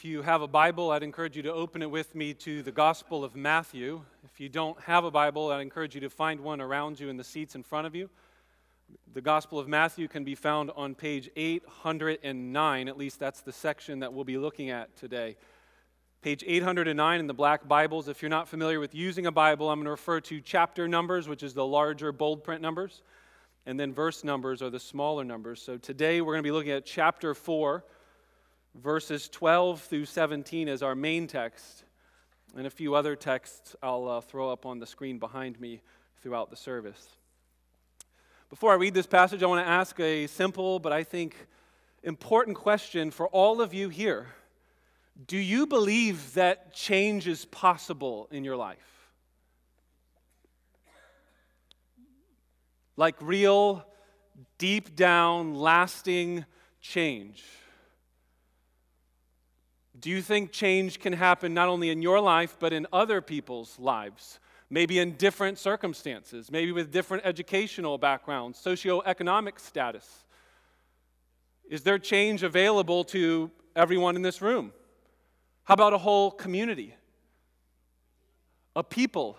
If you have a Bible, I'd encourage you to open it with me to the Gospel of Matthew. If you don't have a Bible, I'd encourage you to find one around you in the seats in front of you. The Gospel of Matthew can be found on page 809, at least that's the section that we'll be looking at today. Page 809 in the black Bibles. If you're not familiar with using a Bible, I'm going to refer to chapter numbers, which is the larger bold print numbers, and then verse numbers are the smaller numbers. So today we're going to be looking at chapter 4 verses 12 through 17 as our main text, and a few other texts I'll uh, throw up on the screen behind me throughout the service. Before I read this passage, I want to ask a simple but I think important question for all of you here. Do you believe that change is possible in your life? Like real, deep down, lasting change. Do you think change can happen not only in your life, but in other people's lives? Maybe in different circumstances, maybe with different educational backgrounds, socioeconomic status. Is there change available to everyone in this room? How about a whole community? A people?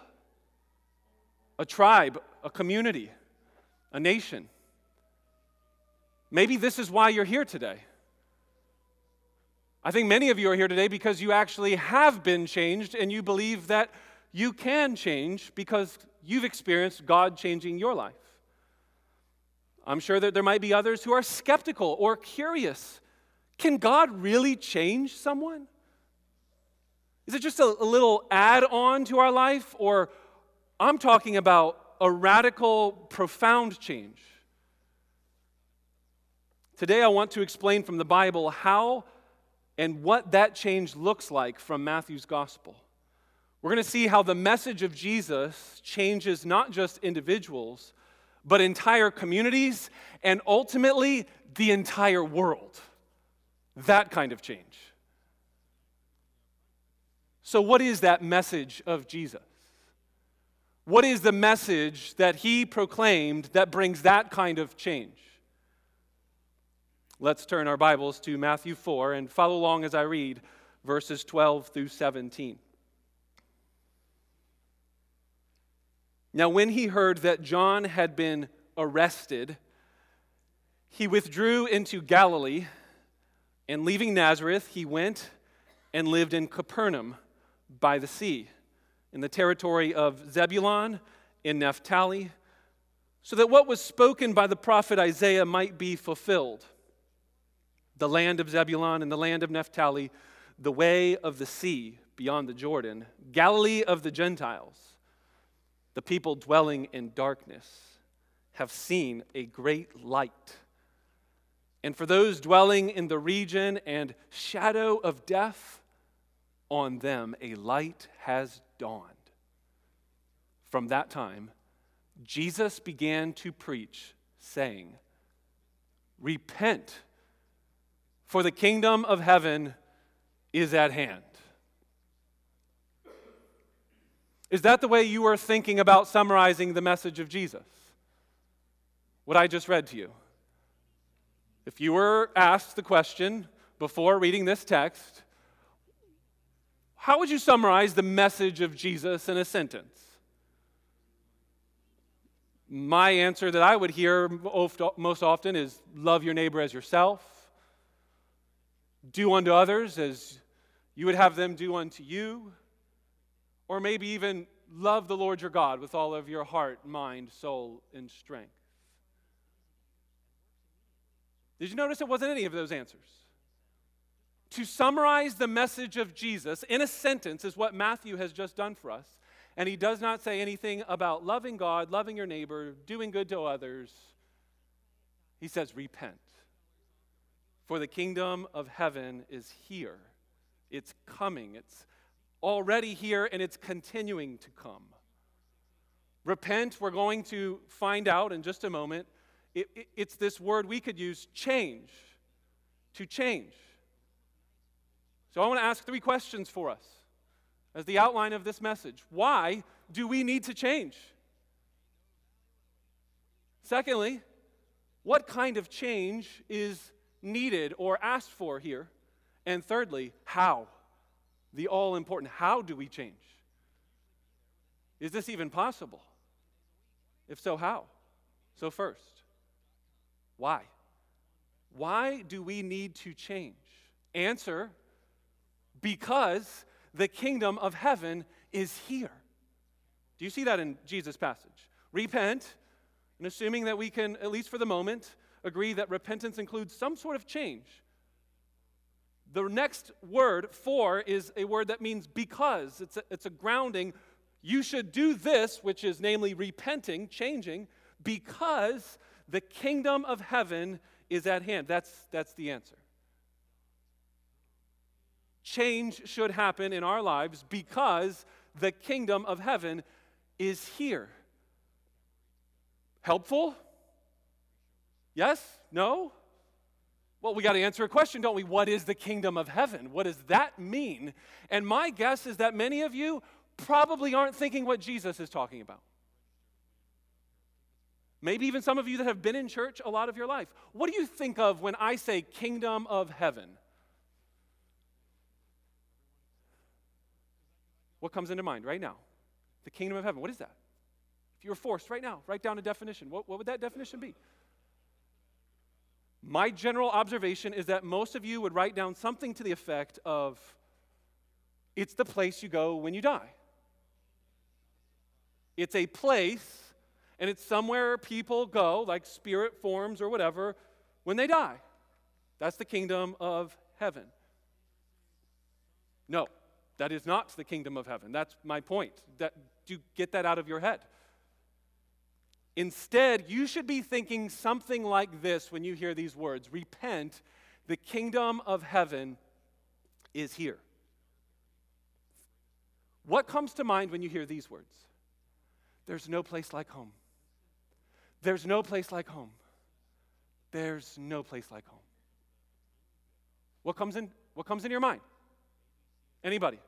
A tribe? A community? A nation? Maybe this is why you're here today. I think many of you are here today because you actually have been changed and you believe that you can change because you've experienced God changing your life. I'm sure that there might be others who are skeptical or curious. Can God really change someone? Is it just a, little add on to our life? Or I'm talking about a radical, profound change. Today, I want to explain from the Bible how and what that change looks like from Matthew's gospel. We're going to see how the message of Jesus changes not just individuals, but entire communities and ultimately the entire world. That kind of change. So, what is that message of Jesus? What is the message that he proclaimed that brings that kind of change? Let's turn our Bibles to Matthew 4 and follow along as I read verses 12 through 17. Now, when he heard that John had been arrested, he withdrew into Galilee, and leaving Nazareth, he went and lived in Capernaum by the sea, in the territory of Zebulun in Naphtali, so that what was spoken by the prophet Isaiah might be fulfilled the land of Zebulun and the land of Naphtali, the way of the sea beyond the Jordan, Galilee of the Gentiles. The people dwelling in darkness have seen a great light. And for those dwelling in the region and shadow of death, on them a light has dawned. From that time, Jesus began to preach, saying, Repent for the kingdom of heaven is at hand. Is that the way you are thinking about summarizing the message of Jesus? What I just read to you. If you were asked the question before reading this text, how would you summarize the message of Jesus in a sentence? My answer that I would hear most often is love your neighbor as yourself do unto others as you would have them do unto you, or maybe even love the Lord your God with all of your heart, mind, soul, and strength. Did you notice it wasn't any of those answers? To summarize the message of Jesus in a sentence is what Matthew has just done for us. And he does not say anything about loving God, loving your neighbor, doing good to others. He says, repent. For the kingdom of heaven is here. It's coming. It's already here and it's continuing to come. Repent, we're going to find out in just a moment. It, it, it's this word we could use change. To change. So I want to ask three questions for us as the outline of this message. Why do we need to change? Secondly, what kind of change is needed or asked for here? And thirdly, how? The all important how do we change? Is this even possible? If so, how? So, first, why? Why do we need to change? Answer because the kingdom of heaven is here. Do you see that in Jesus' passage? Repent, and assuming that we can, at least for the moment, agree that repentance includes some sort of change. The next word, for, is a word that means because. It's a, it's a grounding. You should do this, which is namely repenting, changing, because the kingdom of heaven is at hand. That's, that's the answer. Change should happen in our lives because the kingdom of heaven is here. Helpful? Yes? No? Well, we got to answer a question, don't we? What is the kingdom of heaven? What does that mean? And my guess is that many of you probably aren't thinking what Jesus is talking about. Maybe even some of you that have been in church a lot of your life. What do you think of when I say kingdom of heaven? What comes into mind right now? The kingdom of heaven. What is that? If you were forced right now, write down a definition. What, what would that definition be? My general observation is that most of you would write down something to the effect of it's the place you go when you die. It's a place, and it's somewhere people go, like spirit forms or whatever, when they die. That's the kingdom of heaven. No, that is not the kingdom of heaven. That's my point. That, do get that out of your head. Instead, you should be thinking something like this when you hear these words Repent, the kingdom of heaven is here. What comes to mind when you hear these words? There's no place like home. There's no place like home. There's no place like home. What comes in, what comes in your mind? Anybody?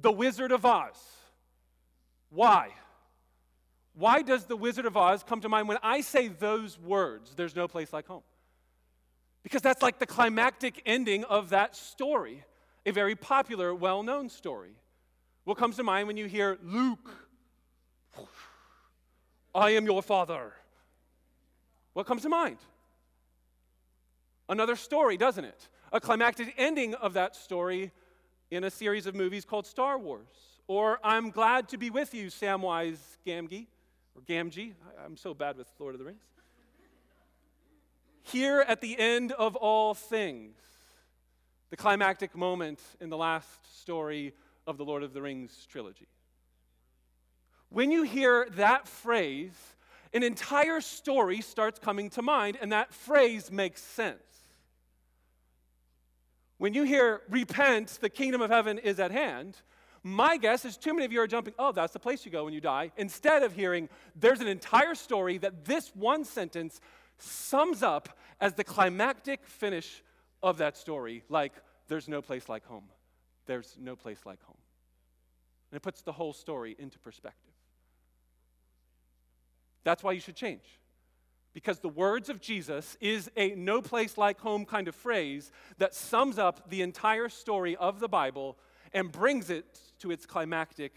The Wizard of Oz. Why? Why does the Wizard of Oz come to mind when I say those words, there's no place like home? Because that's like the climactic ending of that story, a very popular, well known story. What comes to mind when you hear Luke, I am your father? What comes to mind? Another story, doesn't it? A climactic ending of that story in a series of movies called Star Wars. Or I'm glad to be with you, Samwise Gamgee, or Gamgee. I'm so bad with Lord of the Rings. Here at the end of all things, the climactic moment in the last story of the Lord of the Rings trilogy. When you hear that phrase, an entire story starts coming to mind, and that phrase makes sense. When you hear repent, the kingdom of heaven is at hand, my guess is too many of you are jumping, oh, that's the place you go when you die, instead of hearing there's an entire story that this one sentence sums up as the climactic finish of that story, like, there's no place like home. There's no place like home. And it puts the whole story into perspective. That's why you should change because the words of Jesus is a no place like home kind of phrase that sums up the entire story of the Bible and brings it to its climactic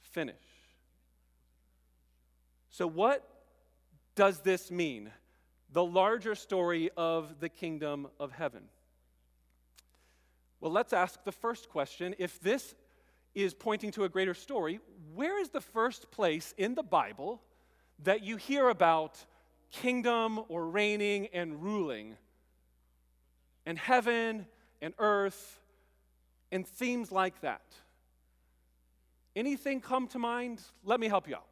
finish. So, what does this mean? The larger story of the kingdom of heaven. Well, let's ask the first question. If this is pointing to a greater story, where is the first place in the Bible that you hear about kingdom or reigning and ruling, and heaven and earth, and themes like that. Anything come to mind? Let me help you out.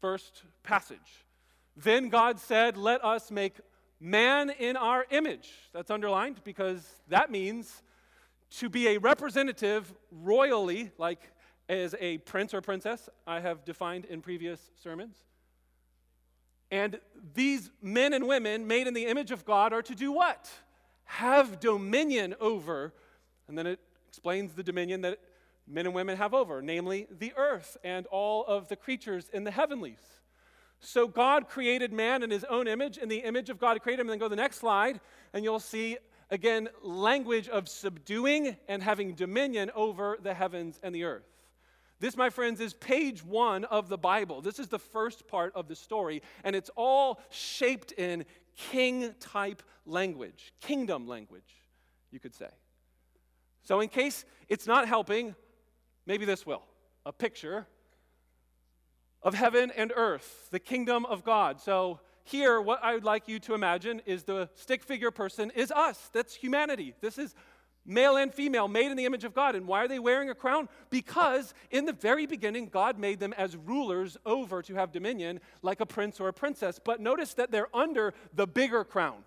First passage. Then God said, Let us make man in our image. That's underlined because that means to be a representative royally, like as a prince or princess, I have defined in previous sermons. And these men and women made in the image of God are to do what? Have dominion over. And then it explains the dominion that men and women have over, namely the earth and all of the creatures in the heavenlies. So God created man in his own image, in the image of God created him. And then go to the next slide, and you'll see Again, language of subduing and having dominion over the heavens and the earth. This, my friends, is page one of the Bible. This is the first part of the story, and it's all shaped in king type language, kingdom language, you could say. So, in case it's not helping, maybe this will a picture of heaven and earth, the kingdom of God. So, here, what I would like you to imagine is the stick figure person is us. That's humanity. This is male and female, made in the image of God. And why are they wearing a crown? Because in the very beginning, God made them as rulers over to have dominion, like a prince or a princess. But notice that they're under the bigger crown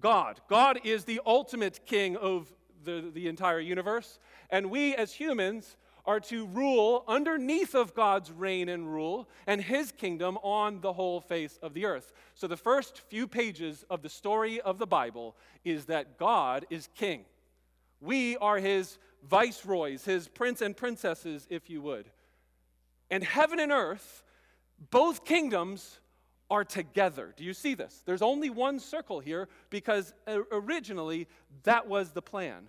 God. God is the ultimate king of the, the entire universe. And we as humans are to rule underneath of God's reign and rule and his kingdom on the whole face of the earth. So the first few pages of the story of the Bible is that God is king. We are his viceroys, his prince and princesses, if you would. And heaven and earth, both kingdoms, are together. Do you see this? There's only one circle here because uh, originally that was the plan.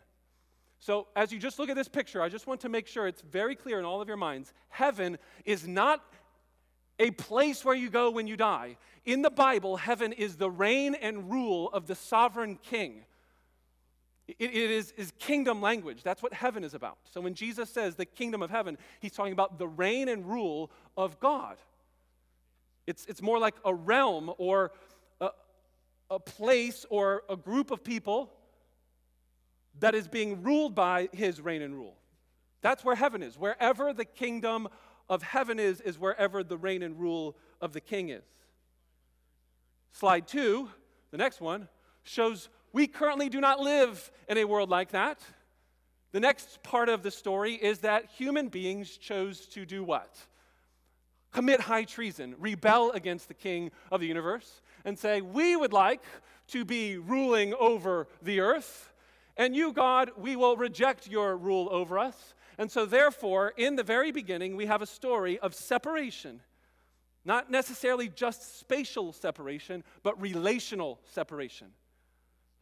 So, as you just look at this picture, I just want to make sure it's very clear in all of your minds heaven is not a place where you go when you die. In the Bible, heaven is the reign and rule of the sovereign king. It, it is, is kingdom language. That's what heaven is about. So when Jesus says the kingdom of heaven, he's talking about the reign and rule of God. It's, it's more like a realm or a, a place or a group of people that is being ruled by his reign and rule. That's where heaven is. Wherever the kingdom of heaven is, is wherever the reign and rule of the king is. Slide two, the next one, shows we currently do not live in a world like that. The next part of the story is that human beings chose to do what? Commit high treason, rebel against the king of the universe, and say, We would like to be ruling over the earth. And you, God, we will reject your rule over us. And so, therefore, in the very beginning, we have a story of separation. Not necessarily just spatial separation, but relational separation.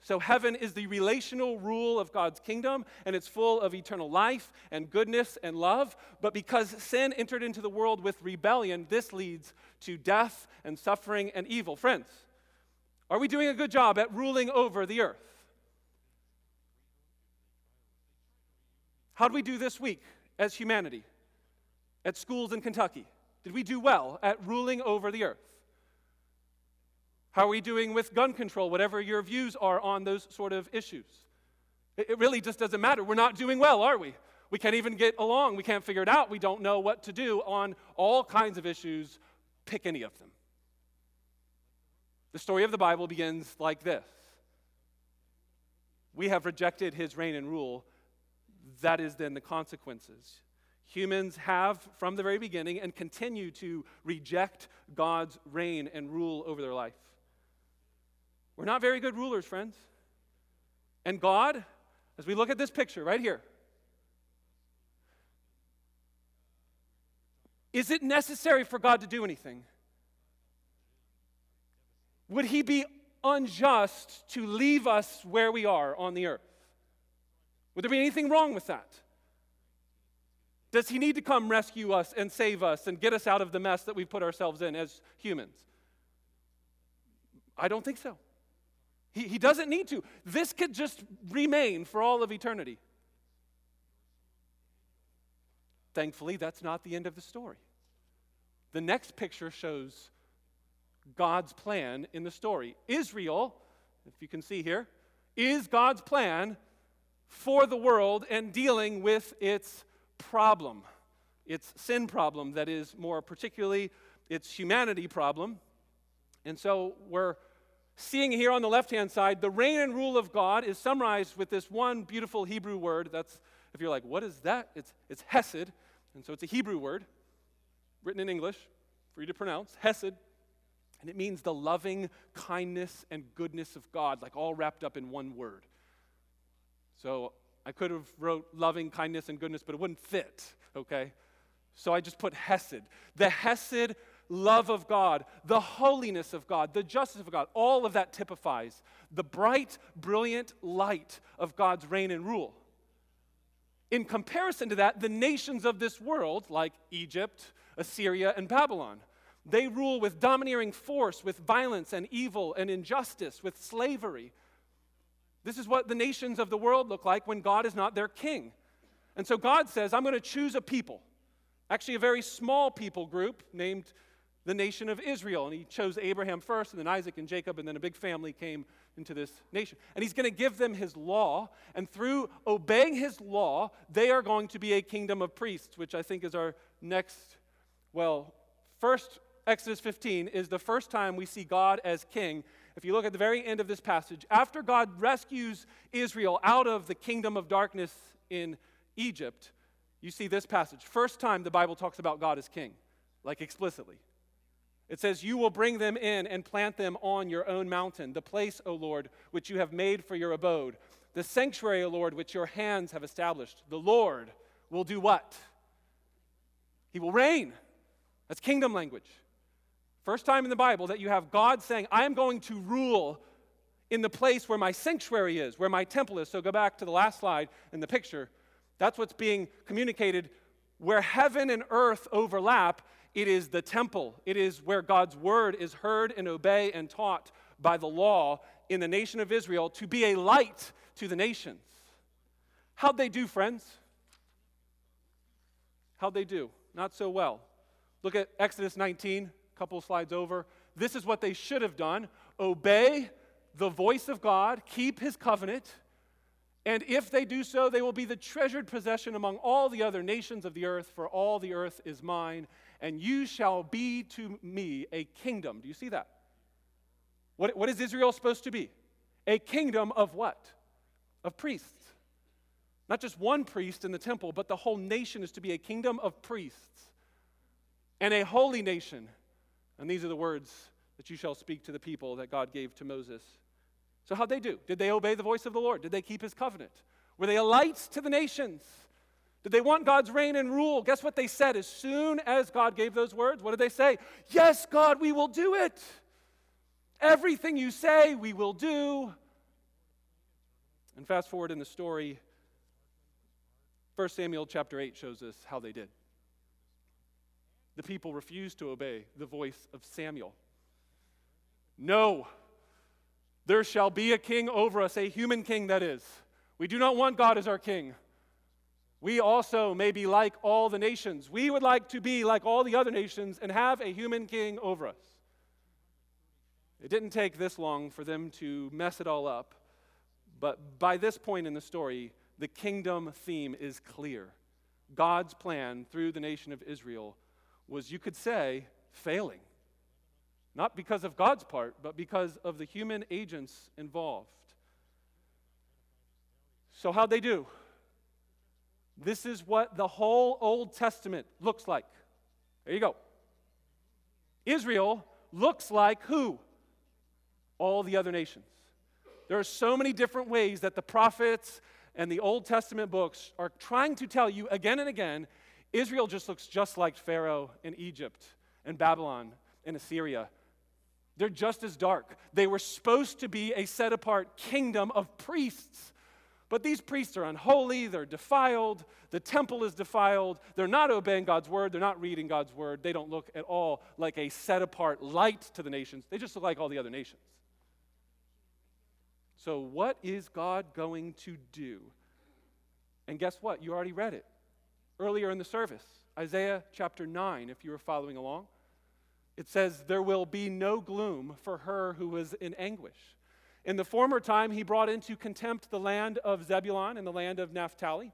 So, heaven is the relational rule of God's kingdom, and it's full of eternal life and goodness and love. But because sin entered into the world with rebellion, this leads to death and suffering and evil. Friends, are we doing a good job at ruling over the earth? How did we do this week as humanity at schools in Kentucky? Did we do well at ruling over the earth? How are we doing with gun control, whatever your views are on those sort of issues? It really just doesn't matter. We're not doing well, are we? We can't even get along. We can't figure it out. We don't know what to do on all kinds of issues. Pick any of them. The story of the Bible begins like this We have rejected his reign and rule, that is then the consequences. Humans have, from the very beginning, and continue to reject God's reign and rule over their life. We're not very good rulers, friends. And God, as we look at this picture right here, is it necessary for God to do anything? Would He be unjust to leave us where we are on the earth? Would there be anything wrong with that? Does he need to come rescue us and save us and get us out of the mess that we've put ourselves in as humans? I don't think so. He, he doesn't need to. This could just remain for all of eternity. Thankfully, that's not the end of the story. The next picture shows God's plan in the story. Israel, if you can see here, is God's plan for the world and dealing with its problem, its sin problem, that is, more particularly, its humanity problem. And so we're seeing here on the left hand side, the reign and rule of God is summarized with this one beautiful Hebrew word. That's, if you're like, what is that? It's, it's Hesed. And so it's a Hebrew word written in English for you to pronounce Hesed. And it means the loving kindness and goodness of God, like all wrapped up in one word. So I could have wrote loving kindness and goodness, but it wouldn't fit, okay? So I just put Hesed. The Hesed love of God, the holiness of God, the justice of God, all of that typifies the bright, brilliant light of God's reign and rule. In comparison to that, the nations of this world, like Egypt, Assyria, and Babylon, they rule with domineering force, with violence and evil and injustice, with slavery. This is what the nations of the world look like when God is not their king. And so God says, I'm going to choose a people, actually, a very small people group named the nation of Israel. And he chose Abraham first, and then Isaac and Jacob, and then a big family came into this nation. And he's going to give them his law, and through obeying his law, they are going to be a kingdom of priests, which I think is our next, well, first Exodus 15 is the first time we see God as king. If you look at the very end of this passage, after God rescues Israel out of the kingdom of darkness in Egypt, you see this passage. First time the Bible talks about God as king, like explicitly. It says, You will bring them in and plant them on your own mountain, the place, O Lord, which you have made for your abode, the sanctuary, O Lord, which your hands have established. The Lord will do what? He will reign. That's kingdom language. First time in the Bible that you have God saying, I am going to rule in the place where my sanctuary is, where my temple is. So go back to the last slide in the picture. That's what's being communicated. Where heaven and earth overlap, it is the temple. It is where God's word is heard and obeyed and taught by the law in the nation of Israel to be a light to the nations. How'd they do, friends? How'd they do? Not so well. Look at Exodus 19 couple slides over. This is what they should have done obey the voice of God, keep his covenant, and if they do so, they will be the treasured possession among all the other nations of the earth, for all the earth is mine, and you shall be to me a kingdom. Do you see that? What, what is Israel supposed to be? A kingdom of what? Of priests. Not just one priest in the temple, but the whole nation is to be a kingdom of priests and a holy nation and these are the words that you shall speak to the people that God gave to Moses. So, how'd they do? Did they obey the voice of the Lord? Did they keep his covenant? Were they a light to the nations? Did they want God's reign and rule? Guess what they said as soon as God gave those words? What did they say? Yes, God, we will do it. Everything you say, we will do. And fast forward in the story, 1 Samuel chapter 8 shows us how they did the people refused to obey the voice of Samuel. No, there shall be a king over us, a human king that is. We do not want God as our king. We also may be like all the nations. We would like to be like all the other nations and have a human king over us. It didn't take this long for them to mess it all up, but by this point in the story, the kingdom theme is clear. God's plan through the nation of Israel was, you could say, failing. Not because of God's part, but because of the human agents involved. So, how'd they do? This is what the whole Old Testament looks like. There you go. Israel looks like who? All the other nations. There are so many different ways that the prophets and the Old Testament books are trying to tell you again and again Israel just looks just like Pharaoh in Egypt and Babylon and Assyria. They're just as dark. They were supposed to be a set apart kingdom of priests. But these priests are unholy, they're defiled, the temple is defiled, they're not obeying God's word, they're not reading God's word, they don't look at all like a set apart light to the nations, they just look like all the other nations. So, what is God going to do? And guess what? You already read it earlier in the service, Isaiah chapter 9, if you were following along. It says, There will be no gloom for her who was in anguish. In the former time, he brought into contempt the land of Zebulun and the land of Naphtali.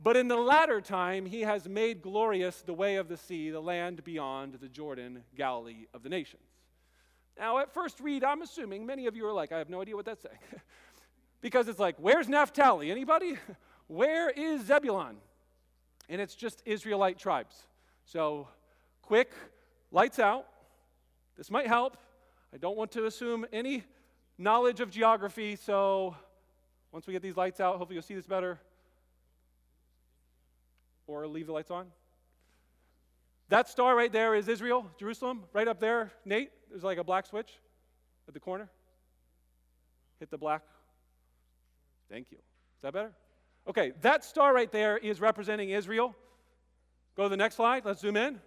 But in the latter time, he has made glorious the way of the sea, the land beyond the Jordan, Galilee of the nations. Now, at first read, I'm assuming many of you are like, I have no idea what that's saying. because it's like, where's Naphtali? Anybody? Where is Zebulun? And it's just Israelite tribes. So, quick, lights out. This might help. I don't want to assume any knowledge of geography, so once we get these lights out, hopefully you'll see this better. Or leave the lights on. That star right there is Israel, Jerusalem. Right up there, Nate, there's like a black switch at the corner. Hit the black. Thank you. Is that better? Okay, that star right there is representing Israel. Go to the next slide. Let's zoom in.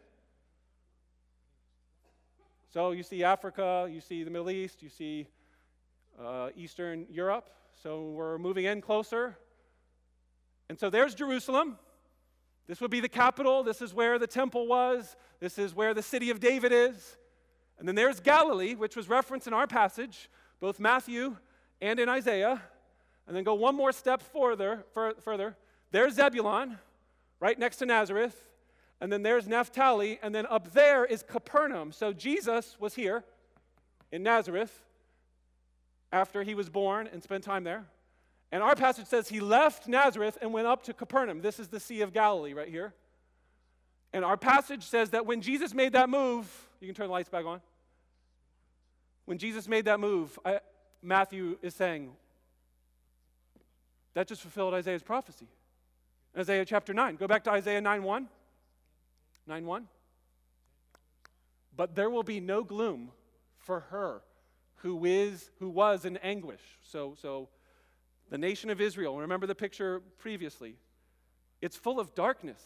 So you see Africa, you see the Middle East, you see uh, Eastern Europe. So we're moving in closer. And so there's Jerusalem. This would be the capital. This is where the temple was. This is where the city of David is. And then there's Galilee, which was referenced in our passage, both Matthew and in Isaiah. And then go one more step further, further. There's Zebulun, right next to Nazareth. And then there's Naphtali. And then up there is Capernaum. So Jesus was here in Nazareth after he was born and spent time there. And our passage says he left Nazareth and went up to Capernaum. This is the Sea of Galilee right here. And our passage says that when Jesus made that move, you can turn the lights back on. When Jesus made that move, I, Matthew is saying, that just fulfilled Isaiah's prophecy. Isaiah chapter 9. Go back to Isaiah 9 1. 9 1. But there will be no gloom for her who is who was in anguish. So so the nation of Israel, remember the picture previously. It's full of darkness.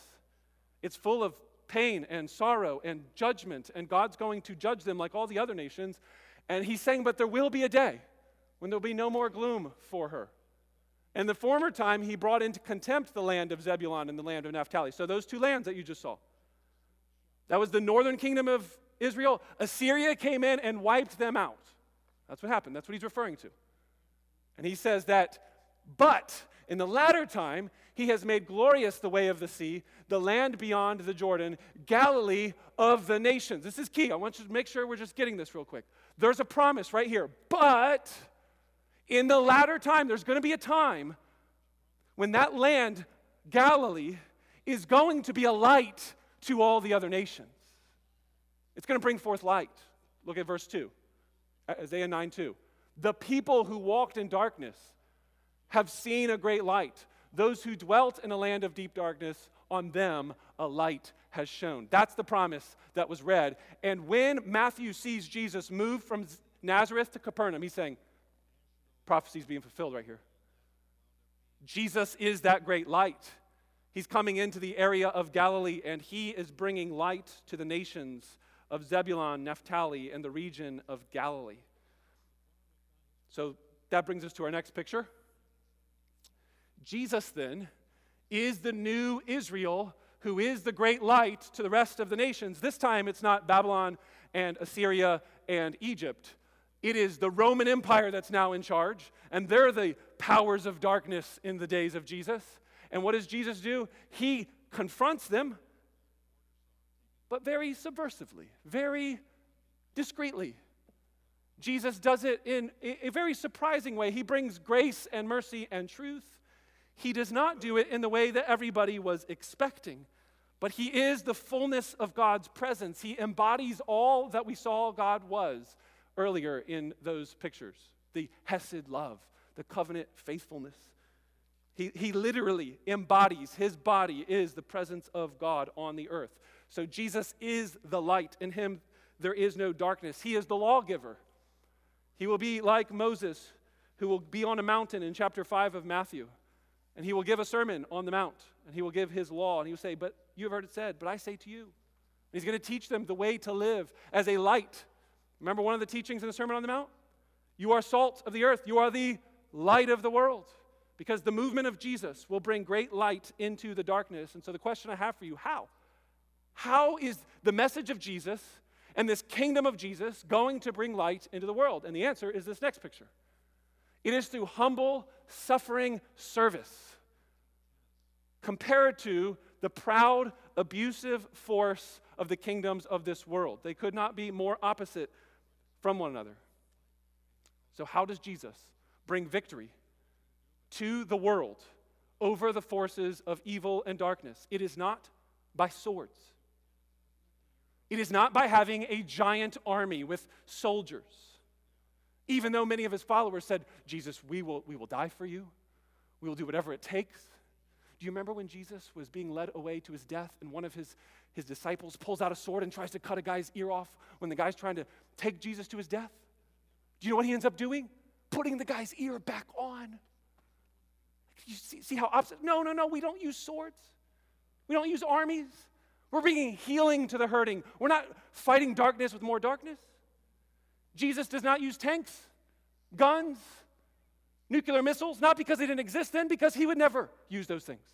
It's full of pain and sorrow and judgment, and God's going to judge them like all the other nations. And he's saying, But there will be a day when there'll be no more gloom for her. And the former time, he brought into contempt the land of Zebulun and the land of Naphtali. So, those two lands that you just saw. That was the northern kingdom of Israel. Assyria came in and wiped them out. That's what happened. That's what he's referring to. And he says that, but in the latter time, he has made glorious the way of the sea, the land beyond the Jordan, Galilee of the nations. This is key. I want you to make sure we're just getting this real quick. There's a promise right here. But in the latter time, there's going to be a time when that land, Galilee, is going to be a light to all the other nations. It's going to bring forth light. Look at verse 2, Isaiah 9 2. The people who walked in darkness have seen a great light. Those who dwelt in a land of deep darkness, on them a light has shone. That's the promise that was read. And when Matthew sees Jesus move from Nazareth to Capernaum, he's saying, prophecy is being fulfilled right here. Jesus is that great light. He's coming into the area of Galilee and he is bringing light to the nations of Zebulun, Naphtali, and the region of Galilee. So that brings us to our next picture. Jesus, then, is the new Israel who is the great light to the rest of the nations. This time it's not Babylon and Assyria and Egypt. It is the Roman Empire that's now in charge, and they're the powers of darkness in the days of Jesus. And what does Jesus do? He confronts them, but very subversively, very discreetly. Jesus does it in a very surprising way. He brings grace and mercy and truth. He does not do it in the way that everybody was expecting, but he is the fullness of God's presence. He embodies all that we saw God was earlier in those pictures the Hesed love, the covenant faithfulness. He, he literally embodies, his body is the presence of God on the earth. So Jesus is the light. In him, there is no darkness. He is the lawgiver. He will be like Moses, who will be on a mountain in chapter 5 of Matthew. And he will give a sermon on the mount, and he will give his law, and he will say, But you have heard it said, but I say to you. And he's going to teach them the way to live as a light. Remember one of the teachings in the Sermon on the Mount? You are salt of the earth, you are the light of the world. Because the movement of Jesus will bring great light into the darkness. And so the question I have for you how? How is the message of Jesus and this kingdom of Jesus going to bring light into the world? And the answer is this next picture it is through humble, suffering service compared to the proud, abusive force of the kingdoms of this world. They could not be more opposite from one another. So, how does Jesus bring victory to the world over the forces of evil and darkness? It is not by swords. It is not by having a giant army with soldiers. Even though many of his followers said, Jesus, we will, we will die for you, we will do whatever it takes. Do you remember when Jesus was being led away to his death and one of his, his disciples pulls out a sword and tries to cut a guy's ear off when the guy's trying to take Jesus to his death? Do you know what he ends up doing? Putting the guy's ear back on. You see, see how opposite? No, no, no, we don't use swords. We don't use armies. We're bringing healing to the hurting. We're not fighting darkness with more darkness. Jesus does not use tanks, guns, nuclear missiles, not because they didn't exist then, because he would never use those things.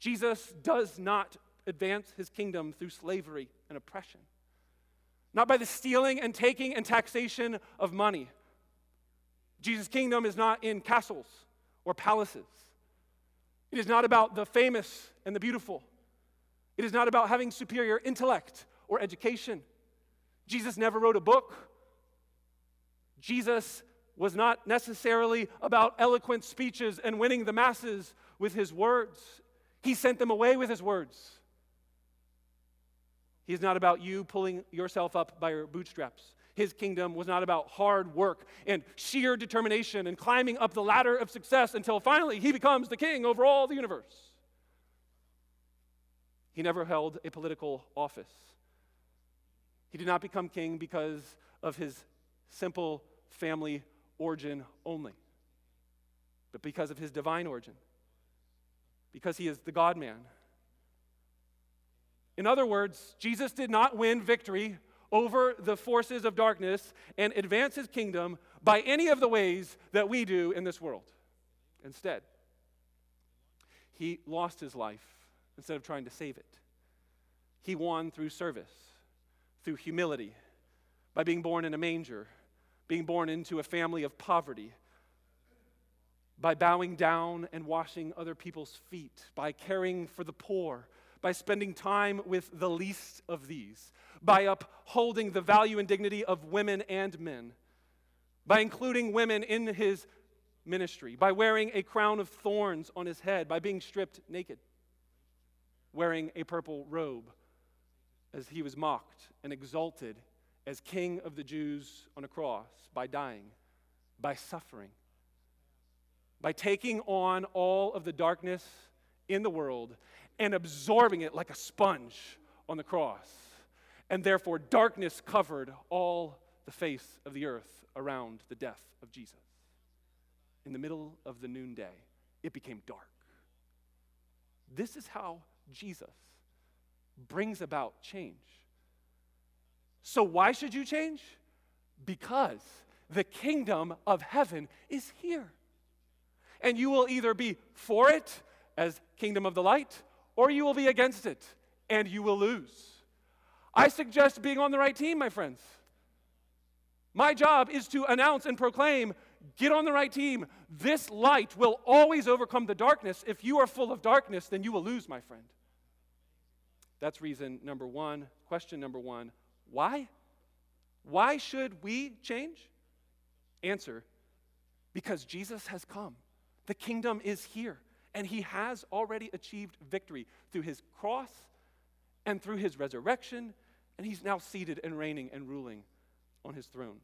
Jesus does not advance his kingdom through slavery and oppression, not by the stealing and taking and taxation of money. Jesus' kingdom is not in castles or palaces. It is not about the famous and the beautiful. It is not about having superior intellect or education. Jesus never wrote a book. Jesus was not necessarily about eloquent speeches and winning the masses with his words. He sent them away with his words. He's not about you pulling yourself up by your bootstraps. His kingdom was not about hard work and sheer determination and climbing up the ladder of success until finally he becomes the king over all the universe. He never held a political office. He did not become king because of his simple family origin only, but because of his divine origin, because he is the God man. In other words, Jesus did not win victory over the forces of darkness and advance his kingdom by any of the ways that we do in this world. Instead, he lost his life instead of trying to save it. He won through service, through humility, by being born in a manger, being born into a family of poverty, by bowing down and washing other people's feet, by caring for the poor, by spending time with the least of these, by upholding the value and dignity of women and men, by including women in his ministry, by wearing a crown of thorns on his head, by being stripped naked, wearing a purple robe as he was mocked and exalted as king of the Jews on a cross by dying, by suffering, by taking on all of the darkness in the world and absorbing it like a sponge on the cross. And therefore, darkness covered all the face of the earth around the death of Jesus. In the middle of the noonday, it became dark. This is how Jesus brings about change. So, why should you change? Because the kingdom of heaven is here. And you will either be for it as kingdom of the light, or you will be against it and you will lose. I suggest being on the right team, my friends. My job is to announce and proclaim get on the right team. This light will always overcome the darkness. If you are full of darkness, then you will lose, my friend. That's reason number one. Question number one why? Why should we change? Answer because Jesus has come. The kingdom is here, and he has already achieved victory through his cross and through his resurrection, and he's now seated and reigning and ruling on his throne.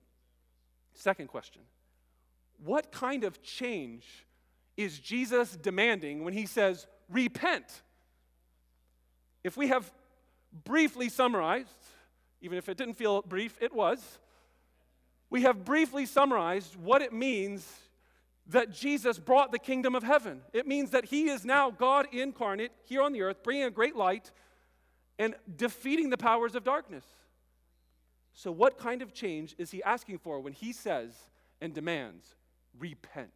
Second question What kind of change is Jesus demanding when he says, repent? If we have briefly summarized, even if it didn't feel brief, it was, we have briefly summarized what it means that Jesus brought the kingdom of heaven. It means that he is now God incarnate here on the earth, bringing a great light and defeating the powers of darkness. So, what kind of change is he asking for when he says and demands, repent?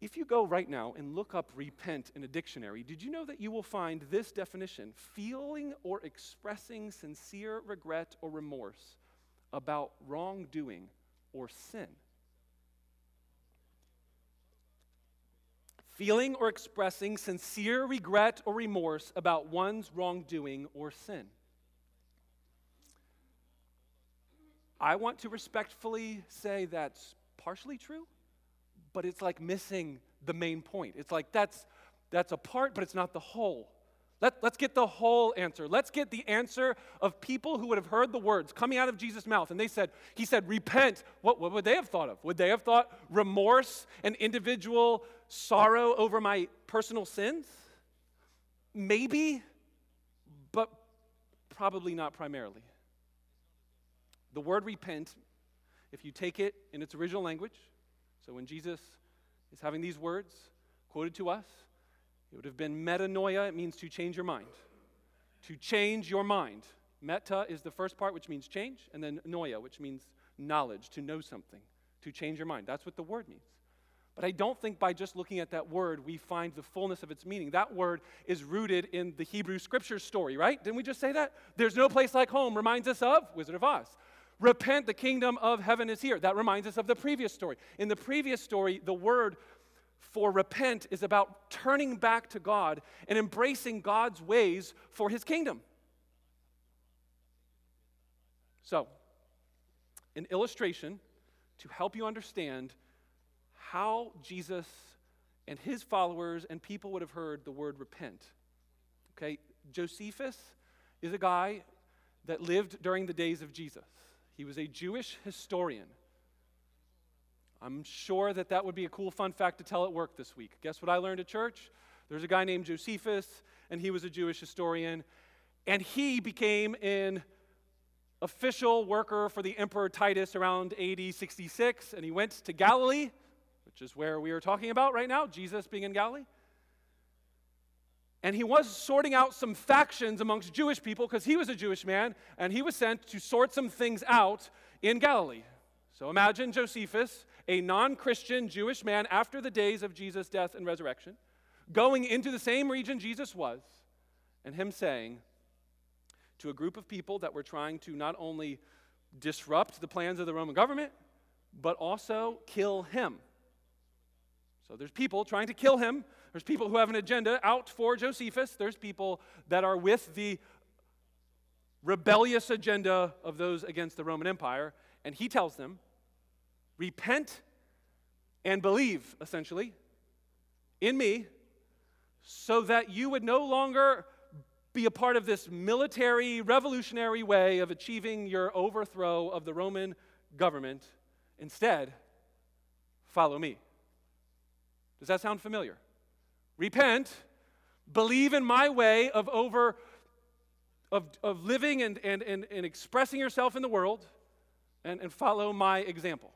If you go right now and look up repent in a dictionary, did you know that you will find this definition feeling or expressing sincere regret or remorse about wrongdoing or sin? Feeling or expressing sincere regret or remorse about one's wrongdoing or sin. I want to respectfully say that's partially true but it's like missing the main point. It's like that's, that's a part, but it's not the whole. Let, let's get the whole answer. Let's get the answer of people who would have heard the words coming out of Jesus' mouth. And they said, He said, repent. What, what would they have thought of? Would they have thought remorse and individual sorrow over my personal sins? Maybe, but probably not primarily. The word repent, if you take it in its original language, so when Jesus is having these words quoted to us, it would have been metanoia. It means to change your mind. To change your mind. Meta is the first part, which means change, and then noia, which means knowledge, to know something, to change your mind. That's what the word means. But I don't think by just looking at that word we find the fullness of its meaning. That word is rooted in the Hebrew scriptures story, right? Didn't we just say that? There's no place like home reminds us of Wizard of Oz. Repent, the kingdom of heaven is here. That reminds us of the previous story. In the previous story, the word for repent is about turning back to God and embracing God's ways for his kingdom. So, an illustration to help you understand how Jesus and his followers and people would have heard the word repent. Okay, Josephus is a guy that lived during the days of Jesus. He was a Jewish historian. I'm sure that that would be a cool fun fact to tell at work this week. Guess what I learned at church? There's a guy named Josephus, and he was a Jewish historian, and he became an official worker for the Emperor Titus around AD 66, and he went to Galilee, which is where we are talking about right now, Jesus being in Galilee. And he was sorting out some factions amongst Jewish people because he was a Jewish man, and he was sent to sort some things out in Galilee. So imagine Josephus, a non Christian Jewish man after the days of Jesus' death and resurrection, going into the same region Jesus was, and him saying to a group of people that were trying to not only disrupt the plans of the Roman government, but also kill him. So there's people trying to kill him. There's people who have an agenda out for Josephus. There's people that are with the rebellious agenda of those against the Roman Empire. And he tells them repent and believe, essentially, in me, so that you would no longer be a part of this military, revolutionary way of achieving your overthrow of the Roman government. Instead, follow me. Does that sound familiar? Repent, believe in my way of over of, of living and, and, and, and expressing yourself in the world and, and follow my example.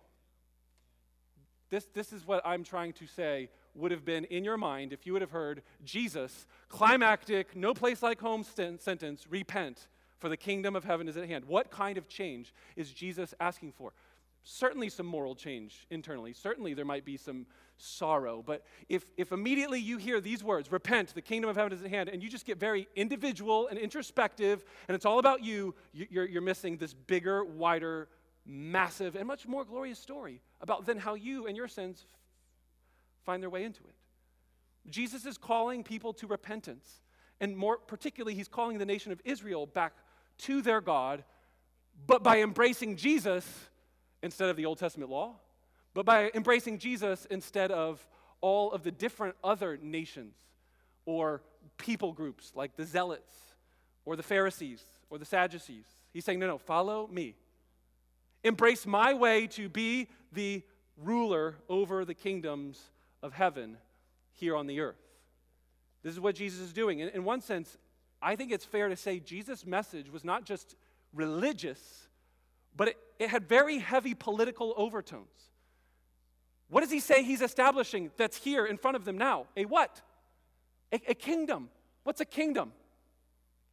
This, this is what I'm trying to say would have been in your mind if you would have heard Jesus, climactic, no place like home sentence, repent, for the kingdom of heaven is at hand. What kind of change is Jesus asking for? Certainly some moral change internally. Certainly there might be some sorrow. But if, if immediately you hear these words, repent, the kingdom of heaven is at hand, and you just get very individual and introspective, and it's all about you, you're, you're missing this bigger, wider massive and much more glorious story about then how you and your sins find their way into it. Jesus is calling people to repentance. And more particularly, he's calling the nation of Israel back to their God, but by embracing Jesus instead of the Old Testament law, but by embracing Jesus instead of all of the different other nations or people groups like the Zealots or the Pharisees or the Sadducees. He's saying, no, no, follow me. Embrace my way to be the ruler over the kingdoms of heaven here on the earth. This is what Jesus is doing. In, one sense, I think it's fair to say Jesus' message was not just religious, but it, it had very heavy political overtones. What does he say he's establishing that's here in front of them now? A what? A, a kingdom. What's a kingdom?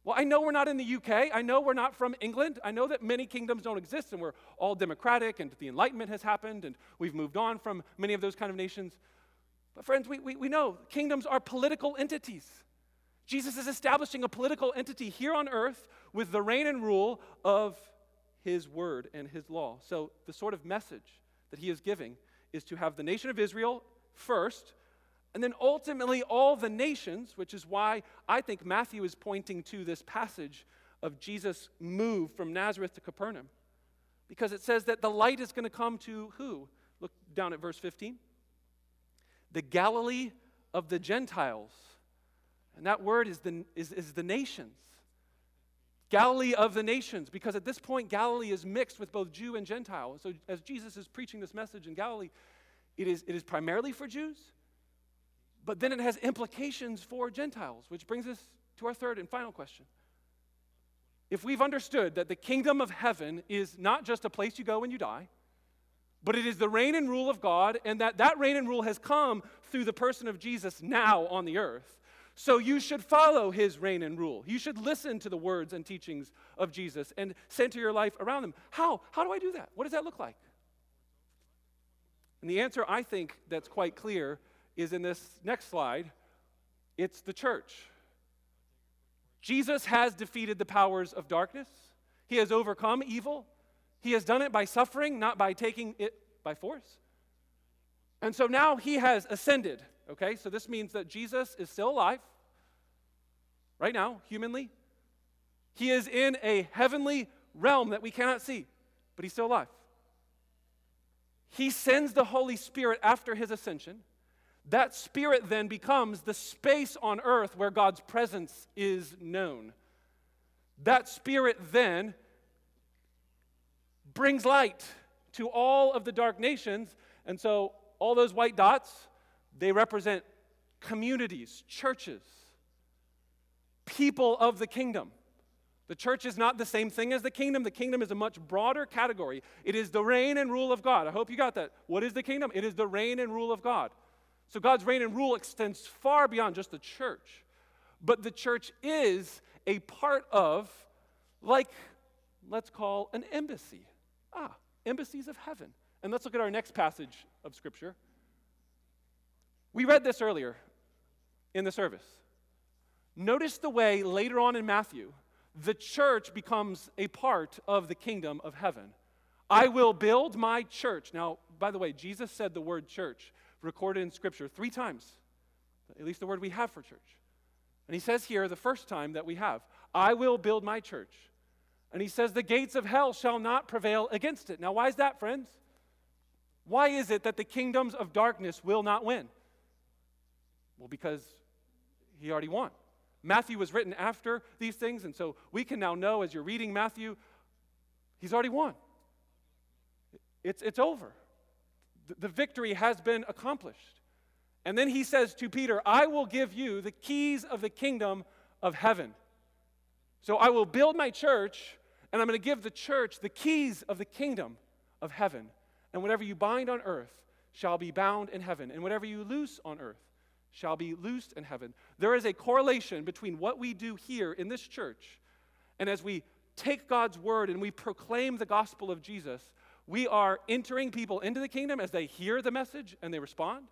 Well, I know we're not in the UK. I know we're not from England. I know that many kingdoms don't exist and we're all democratic and the Enlightenment has happened and we've moved on from many of those kind of nations. But, friends, we, we, we know kingdoms are political entities. Jesus is establishing a political entity here on earth with the reign and rule of his word and his law. So, the sort of message that he is giving is to have the nation of Israel first and then ultimately, all the nations, which is why I think Matthew is pointing to this passage of Jesus' move from Nazareth to Capernaum. Because it says that the light is going to come to who? Look down at verse 15. The Galilee of the Gentiles. And that word is the, is, is the nations. Galilee of the nations, because at this point, Galilee is mixed with both Jew and Gentile. So, as Jesus is preaching this message in Galilee, it is, it is primarily for Jews, but then it has implications for Gentiles, which brings us to our third and final question. If we've understood that the kingdom of heaven is not just a place you go when you die, but it is the reign and rule of God, and that that reign and rule has come through the person of Jesus now on the earth, so you should follow his reign and rule. You should listen to the words and teachings of Jesus and center your life around them. How? How do I do that? What does that look like? And the answer I think that's quite clear is in this next slide. It's the church. Jesus has defeated the powers of darkness. He has overcome evil. He has done it by suffering, not by taking it by force. And so now he has ascended. Okay, so this means that Jesus is still alive right now, humanly. He is in a heavenly realm that we cannot see, but he's still alive. He sends the Holy Spirit after his ascension. That Spirit then becomes the space on earth where God's presence is known. That Spirit then brings light to all of the dark nations. And so, all those white dots they represent communities, churches, people of the kingdom. The church is not the same thing as the kingdom. The kingdom is a much broader category. It is the reign and rule of God. I hope you got that. What is the kingdom? It is the reign and rule of God. So God's reign and rule extends far beyond just the church. But the church is a part of, like, let's call an embassy. Ah, embassies of heaven. And let's look at our next passage of Scripture. We read this earlier in the service. Notice the way later on in Matthew, the church becomes a part of the kingdom of heaven. I will build my church. Now, by the way, Jesus said the word church recorded in Scripture three times, at least the word we have for church. And he says here, the first time that we have, I will build my church. And he says, the gates of hell shall not prevail against it. Now, why is that, friends? Why is it that the kingdoms of darkness will not win? Well, because he already won. Matthew was written after these things, and so we can now know as you're reading Matthew, he's already won. It's, it's over. The, victory has been accomplished. And then he says to Peter, I will give you the keys of the kingdom of heaven. So I will build my church, and I'm going to give the church the keys of the kingdom of heaven. And whatever you bind on earth shall be bound in heaven, and whatever you loose on earth shall be loosed in heaven. There is a correlation between what we do here in this church and as we take God's word and we proclaim the gospel of Jesus, we are entering people into the kingdom as they hear the message and they respond,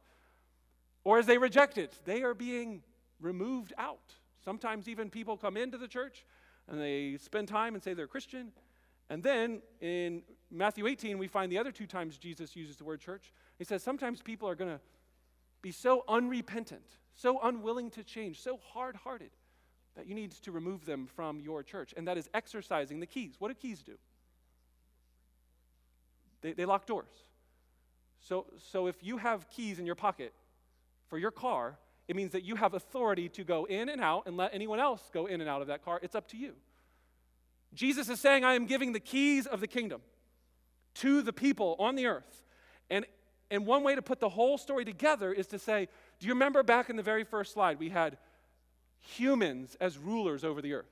or as they reject it, they are being removed out. Sometimes even people come into the church and they spend time and say they're Christian. And then in Matthew 18, we find the other two times Jesus uses the word church. He says sometimes people are going to be so unrepentant, so unwilling to change, so hard hearted that you need to remove them from your church. And that is exercising the keys. What do keys do? They, they lock doors. So, so if you have keys in your pocket for your car, it means that you have authority to go in and out and let anyone else go in and out of that car. It's up to you. Jesus is saying, I am giving the keys of the kingdom to the people on the earth. And and one way to put the whole story together is to say, do you remember back in the very first slide, we had humans as rulers over the earth?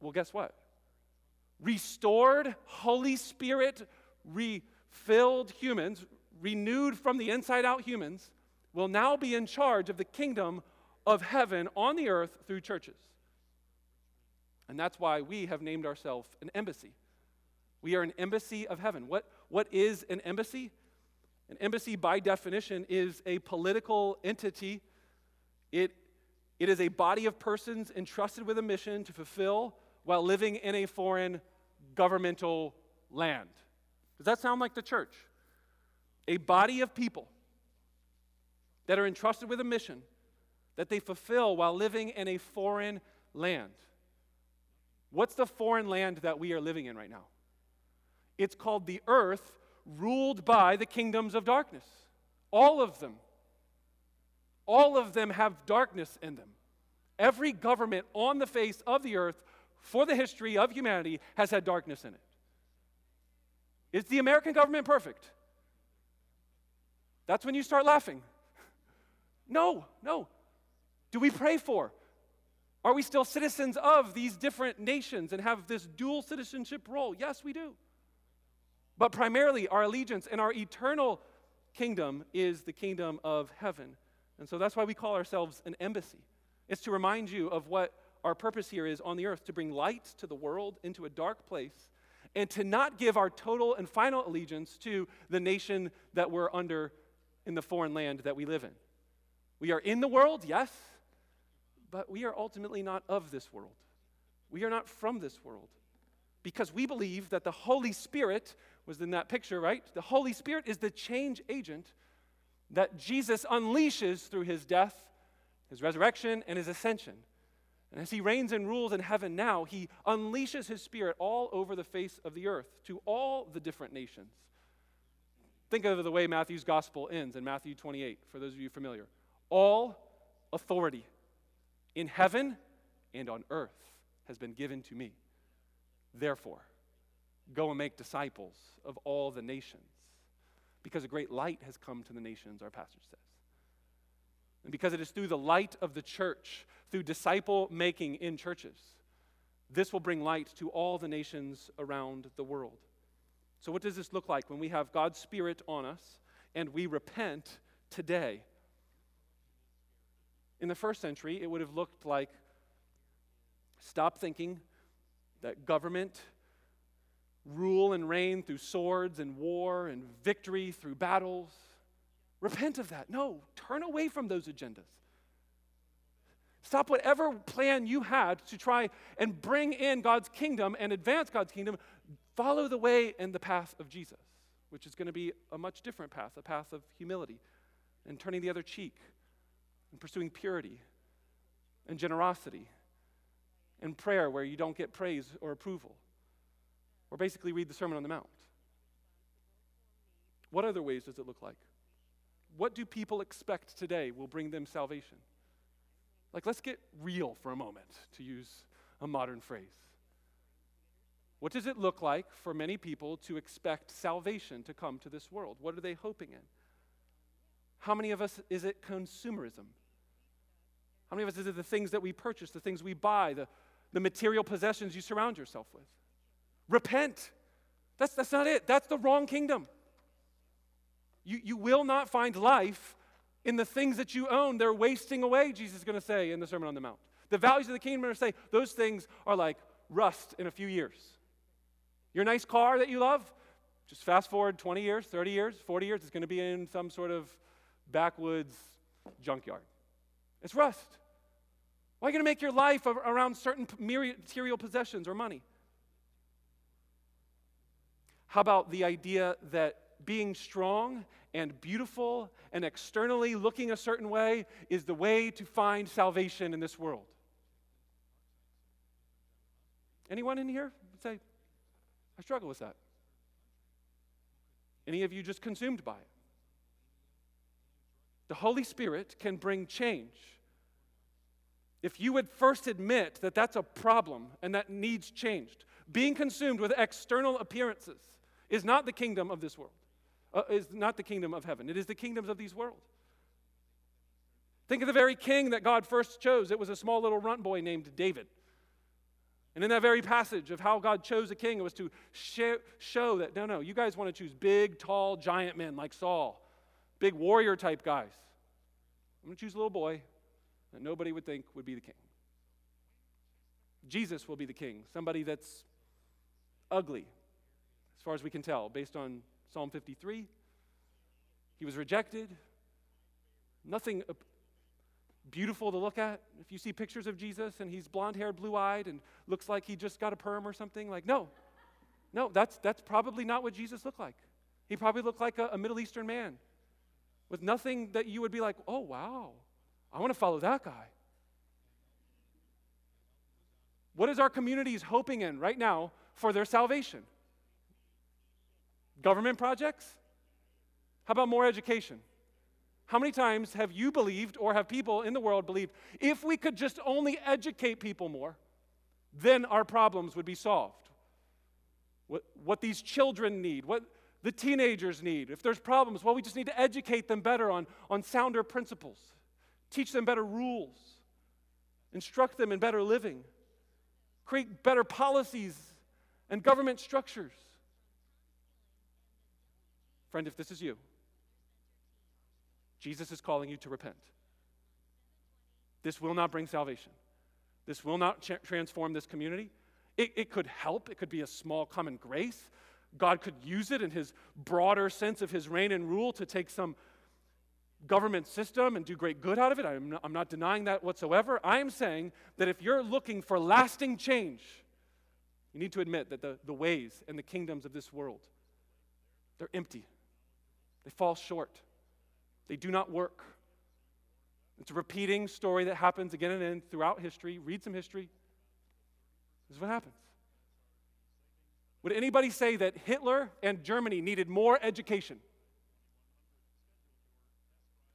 Well, guess what? Restored, Holy Spirit refilled humans, renewed from the inside out humans, will now be in charge of the kingdom of heaven on the earth through churches. And that's why we have named ourselves an embassy. We are an embassy of heaven. What, what is an embassy? An embassy, by definition, is a political entity. It, it is a body of persons entrusted with a mission to fulfill while living in a foreign governmental land. Does that sound like the church? A body of people that are entrusted with a mission that they fulfill while living in a foreign land. What's the foreign land that we are living in right now? It's called the earth ruled by the kingdoms of darkness. All of them. All of them have darkness in them. Every government on the face of the earth for the history of humanity has had darkness in it. Is the American government perfect? That's when you start laughing. No, no. Do we pray for? Are we still citizens of these different nations and have this dual citizenship role? Yes, we do. But primarily, our allegiance and our eternal kingdom is the kingdom of heaven. And so that's why we call ourselves an embassy. It's to remind you of what our purpose here is on the earth to bring light to the world into a dark place and to not give our total and final allegiance to the nation that we're under in the foreign land that we live in. We are in the world, yes, but we are ultimately not of this world. We are not from this world because we believe that the Holy Spirit was in that picture, right? The Holy Spirit is the change agent that Jesus unleashes through his death, his resurrection, and his ascension. And as he reigns and rules in heaven now, he unleashes his spirit all over the face of the earth to all the different nations. Think of the way Matthew's gospel ends in Matthew 28, for those of you familiar. All authority in heaven and on earth has been given to me. Therefore, go and make disciples of all the nations, because a great light has come to the nations, our pastor says. And because it is through the light of the church, through disciple making in churches, this will bring light to all the nations around the world. So, what does this look like when we have God's Spirit on us and we repent today? In the first century, it would have looked like stop thinking that government, rule and reign through swords and war and victory through battles. Repent of that. No, turn away from those agendas. Stop whatever plan you had to try and bring in God's kingdom and advance God's kingdom. Follow the way and the path of Jesus, which is going to be a much different path, a path of humility and turning the other cheek and pursuing purity and generosity and prayer where you don't get praise or approval. Or basically read the Sermon on the Mount. What other ways does it look like? What do people expect today will bring them salvation? Like, let's get real for a moment, to use a modern phrase. What does it look like for many people to expect salvation to come to this world? What are they hoping in? How many of us is it consumerism? How many of us is it the things that we purchase, the things we buy, the, the material possessions you surround yourself with? Repent. That's, that's not it. That's the wrong kingdom. You, you will not find life in the things that you own. They're wasting away, Jesus is going to say in the Sermon on the Mount. The values of the kingdom are say those things are like rust in a few years. Your nice car that you love, just fast forward 20 years, 30 years, 40 years, it's going to be in some sort of backwoods junkyard. It's rust. Why are you going to make your life around certain material possessions or money? How about the idea that being strong and beautiful and externally looking a certain way is the way to find salvation in this world. Anyone in here say, I struggle with that? Any of you just consumed by it? The Holy Spirit can bring change. If you would first admit that that's a problem and that needs changed, being consumed with external appearances is not the kingdom of this world uh, is not the kingdom of heaven, it is the kingdoms of these worlds. Think of the very king that God first chose. It was a small little runt boy named David. And in that very passage of how God chose a king, it was to show that no, no, you guys want to choose big, tall, giant men like Saul, big warrior type guys. I'm going to choose a little boy that nobody would think would be the king. Jesus will be the king, somebody that's ugly, as far as we can tell, based on Psalm 53. He was rejected. Nothing beautiful to look at. If you see pictures of Jesus and he's blonde haired, blue eyed, and looks like he just got a perm or something, like, no. No, that's, that's probably not what Jesus looked like. He probably looked like a, a Middle Eastern man with nothing that you would be like, oh, wow, I want to follow that guy. What is our communities hoping in right now for their salvation? Government projects? How about more education? How many times have you believed, or have people in the world believed, if we could just only educate people more, then our problems would be solved? What, what these children need, what the teenagers need. If there's problems, well, we just need to educate them better on, on sounder principles, teach them better rules, instruct them in better living, create better policies and government structures. Friend, if this is you, Jesus is calling you to repent. This will not bring salvation. This will not transform this community. It, it could help, it could be a small common grace. God could use it in his broader sense of his reign and rule to take some government system and do great good out of it. I'm not, I'm not denying that whatsoever. I'm saying that if you're looking for lasting change, you need to admit that the, the ways and the kingdoms of this world, they're empty. They fall short. They do not work. It's a repeating story that happens again and again throughout history. Read some history. This is what happens. Would anybody say that Hitler and Germany needed more education?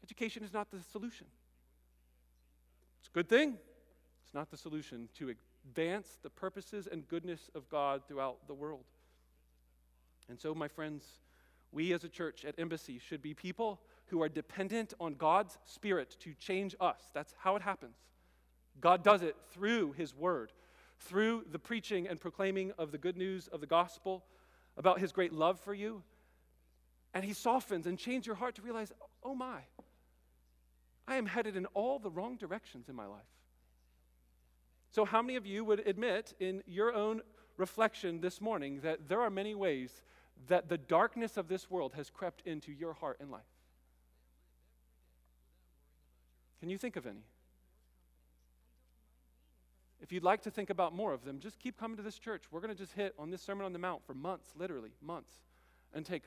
Education is not the solution. It's a good thing. It's not the solution to advance the purposes and goodness of God throughout the world. And so, my friends, we as a church at Embassy should be people who are dependent on God's Spirit to change us. That's how it happens. God does it through His Word through the preaching and proclaiming of the good news of the gospel about his great love for you. And he softens and changes your heart to realize, oh my, I am headed in all the wrong directions in my life. So, how many of you would admit in your own reflection this morning that there are many ways that the darkness of this world has crept into your heart and life? Can you think of any? If you'd like to think about more of them, just keep coming to this church. We're going to just hit on this Sermon on the Mount for months, literally, months, and take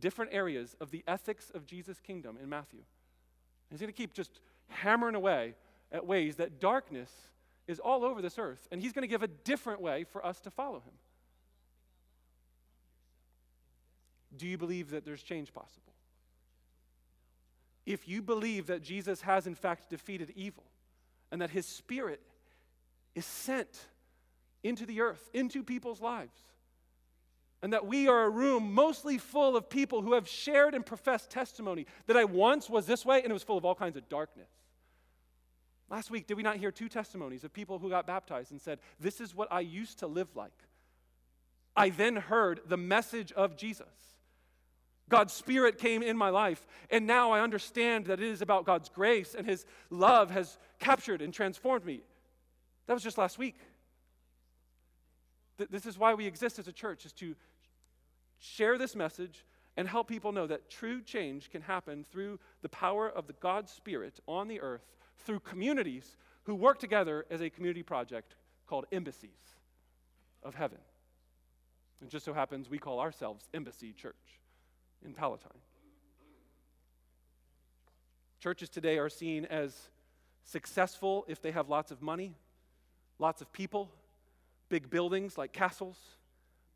different areas of the ethics of Jesus' kingdom in Matthew. He's going to keep just hammering away at ways that darkness is all over this earth, and he's going to give a different way for us to follow him. Do you believe that there's change possible? If you believe that Jesus has, in fact, defeated evil and that his spirit is sent into the earth, into people's lives. And that we are a room mostly full of people who have shared and professed testimony that I once was this way and it was full of all kinds of darkness. Last week, did we not hear two testimonies of people who got baptized and said, This is what I used to live like? I then heard the message of Jesus. God's Spirit came in my life, and now I understand that it is about God's grace, and His love has captured and transformed me. That was just last week. This is why we exist as a church, is to share this message and help people know that true change can happen through the power of the God Spirit on the earth, through communities who work together as a community project called embassies of heaven. It just so happens we call ourselves Embassy Church in Palatine. Churches today are seen as successful if they have lots of money, lots of people, big buildings like castles,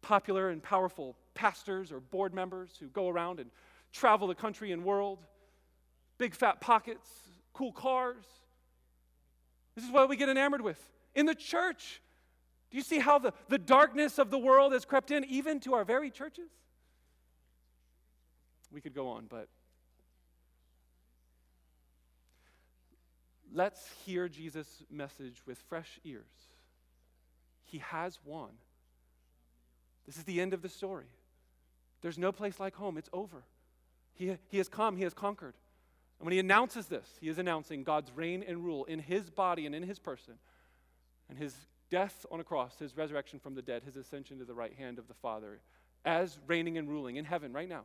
popular and powerful pastors or board members who go around and travel the country and world, big fat pockets, cool cars. This is what we get enamored with in the church. Do you see how the, the darkness of the world has crept in even to our very churches? We could go on, but Let's hear Jesus' message with fresh ears. He has won. This is the end of the story. There's no place like home, it's over. He, he has come, he has conquered. And when he announces this, he is announcing God's reign and rule in his body and in his person, and his death on a cross, his resurrection from the dead, his ascension to the right hand of the Father, as reigning and ruling in heaven right now,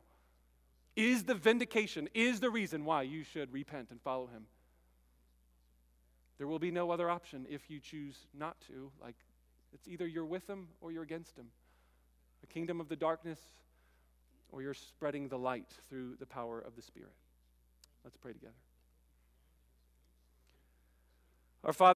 is the vindication, is the reason why you should repent and follow him. There will be no other option if you choose not to. Like, it's either you're with him or you're against him. A kingdom of the darkness, or you're spreading the light through the power of the Spirit. Let's pray together. Our Father,